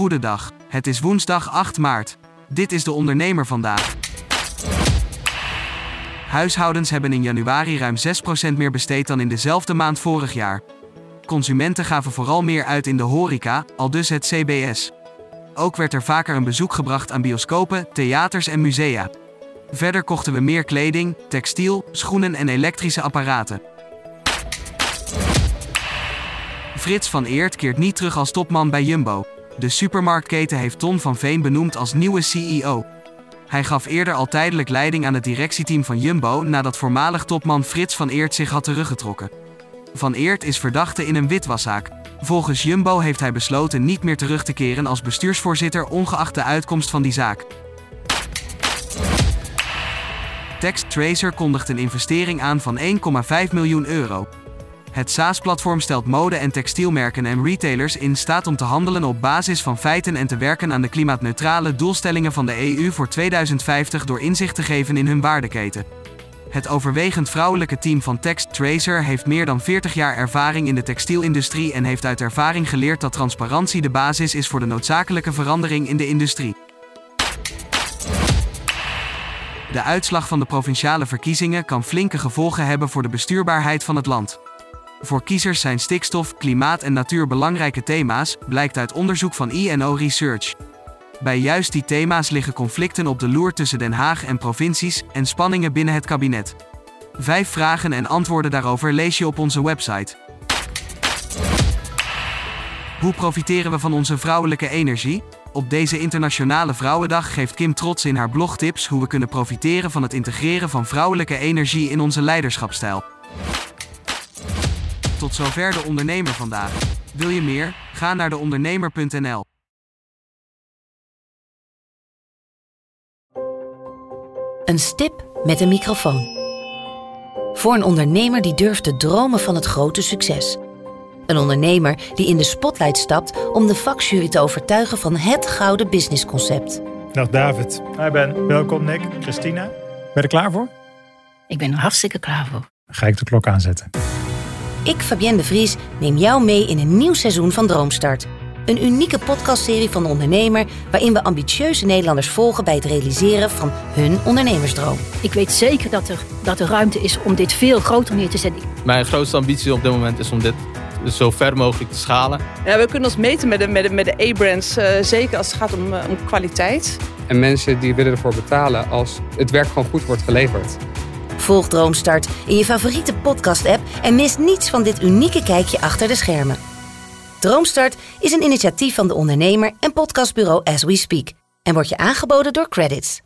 Goedendag. Het is woensdag 8 maart. Dit is de ondernemer vandaag. Huishoudens hebben in januari ruim 6% meer besteed dan in dezelfde maand vorig jaar. Consumenten gaven vooral meer uit in de horeca, al dus het CBS. Ook werd er vaker een bezoek gebracht aan bioscopen, theaters en musea. Verder kochten we meer kleding, textiel, schoenen en elektrische apparaten. Frits van Eert keert niet terug als topman bij Jumbo. De supermarktketen heeft Ton van Veen benoemd als nieuwe CEO. Hij gaf eerder al tijdelijk leiding aan het directieteam van Jumbo nadat voormalig topman Frits van Eert zich had teruggetrokken. Van Eert is verdachte in een witwaszaak. Volgens Jumbo heeft hij besloten niet meer terug te keren als bestuursvoorzitter ongeacht de uitkomst van die zaak. Text Tracer kondigt een investering aan van 1,5 miljoen euro. Het SaaS-platform stelt mode- en textielmerken en retailers in staat om te handelen op basis van feiten en te werken aan de klimaatneutrale doelstellingen van de EU voor 2050 door inzicht te geven in hun waardeketen. Het overwegend vrouwelijke team van Text Tracer heeft meer dan 40 jaar ervaring in de textielindustrie en heeft uit ervaring geleerd dat transparantie de basis is voor de noodzakelijke verandering in de industrie. De uitslag van de provinciale verkiezingen kan flinke gevolgen hebben voor de bestuurbaarheid van het land. Voor kiezers zijn stikstof, klimaat en natuur belangrijke thema's, blijkt uit onderzoek van INO Research. Bij juist die thema's liggen conflicten op de loer tussen Den Haag en provincies en spanningen binnen het kabinet. Vijf vragen en antwoorden daarover lees je op onze website. Hoe profiteren we van onze vrouwelijke energie? Op deze Internationale Vrouwendag geeft Kim Trots in haar blog tips hoe we kunnen profiteren van het integreren van vrouwelijke energie in onze leiderschapstijl. Tot zover de ondernemer vandaag. Wil je meer? Ga naar deondernemer.nl. Een stip met een microfoon. Voor een ondernemer die durft te dromen van het grote succes. Een ondernemer die in de spotlight stapt om de vakjury te overtuigen van het gouden businessconcept. Dag David. Hi Ben. Welkom Nick. Christina. Ben je er klaar voor? Ik ben er hartstikke klaar voor. Dan ga ik de klok aanzetten. Ik, Fabienne de Vries, neem jou mee in een nieuw seizoen van Droomstart. Een unieke podcastserie van de ondernemer waarin we ambitieuze Nederlanders volgen bij het realiseren van hun ondernemersdroom. Ik weet zeker dat er, dat er ruimte is om dit veel groter neer te zetten. Mijn grootste ambitie op dit moment is om dit zo ver mogelijk te schalen. Ja, we kunnen ons meten met de, met de, met de A-brands, uh, zeker als het gaat om, uh, om kwaliteit. En mensen die willen ervoor betalen als het werk gewoon goed wordt geleverd. Volg Droomstart in je favoriete podcast-app en mis niets van dit unieke kijkje achter de schermen. Droomstart is een initiatief van de ondernemer en podcastbureau As We Speak en wordt je aangeboden door Credits.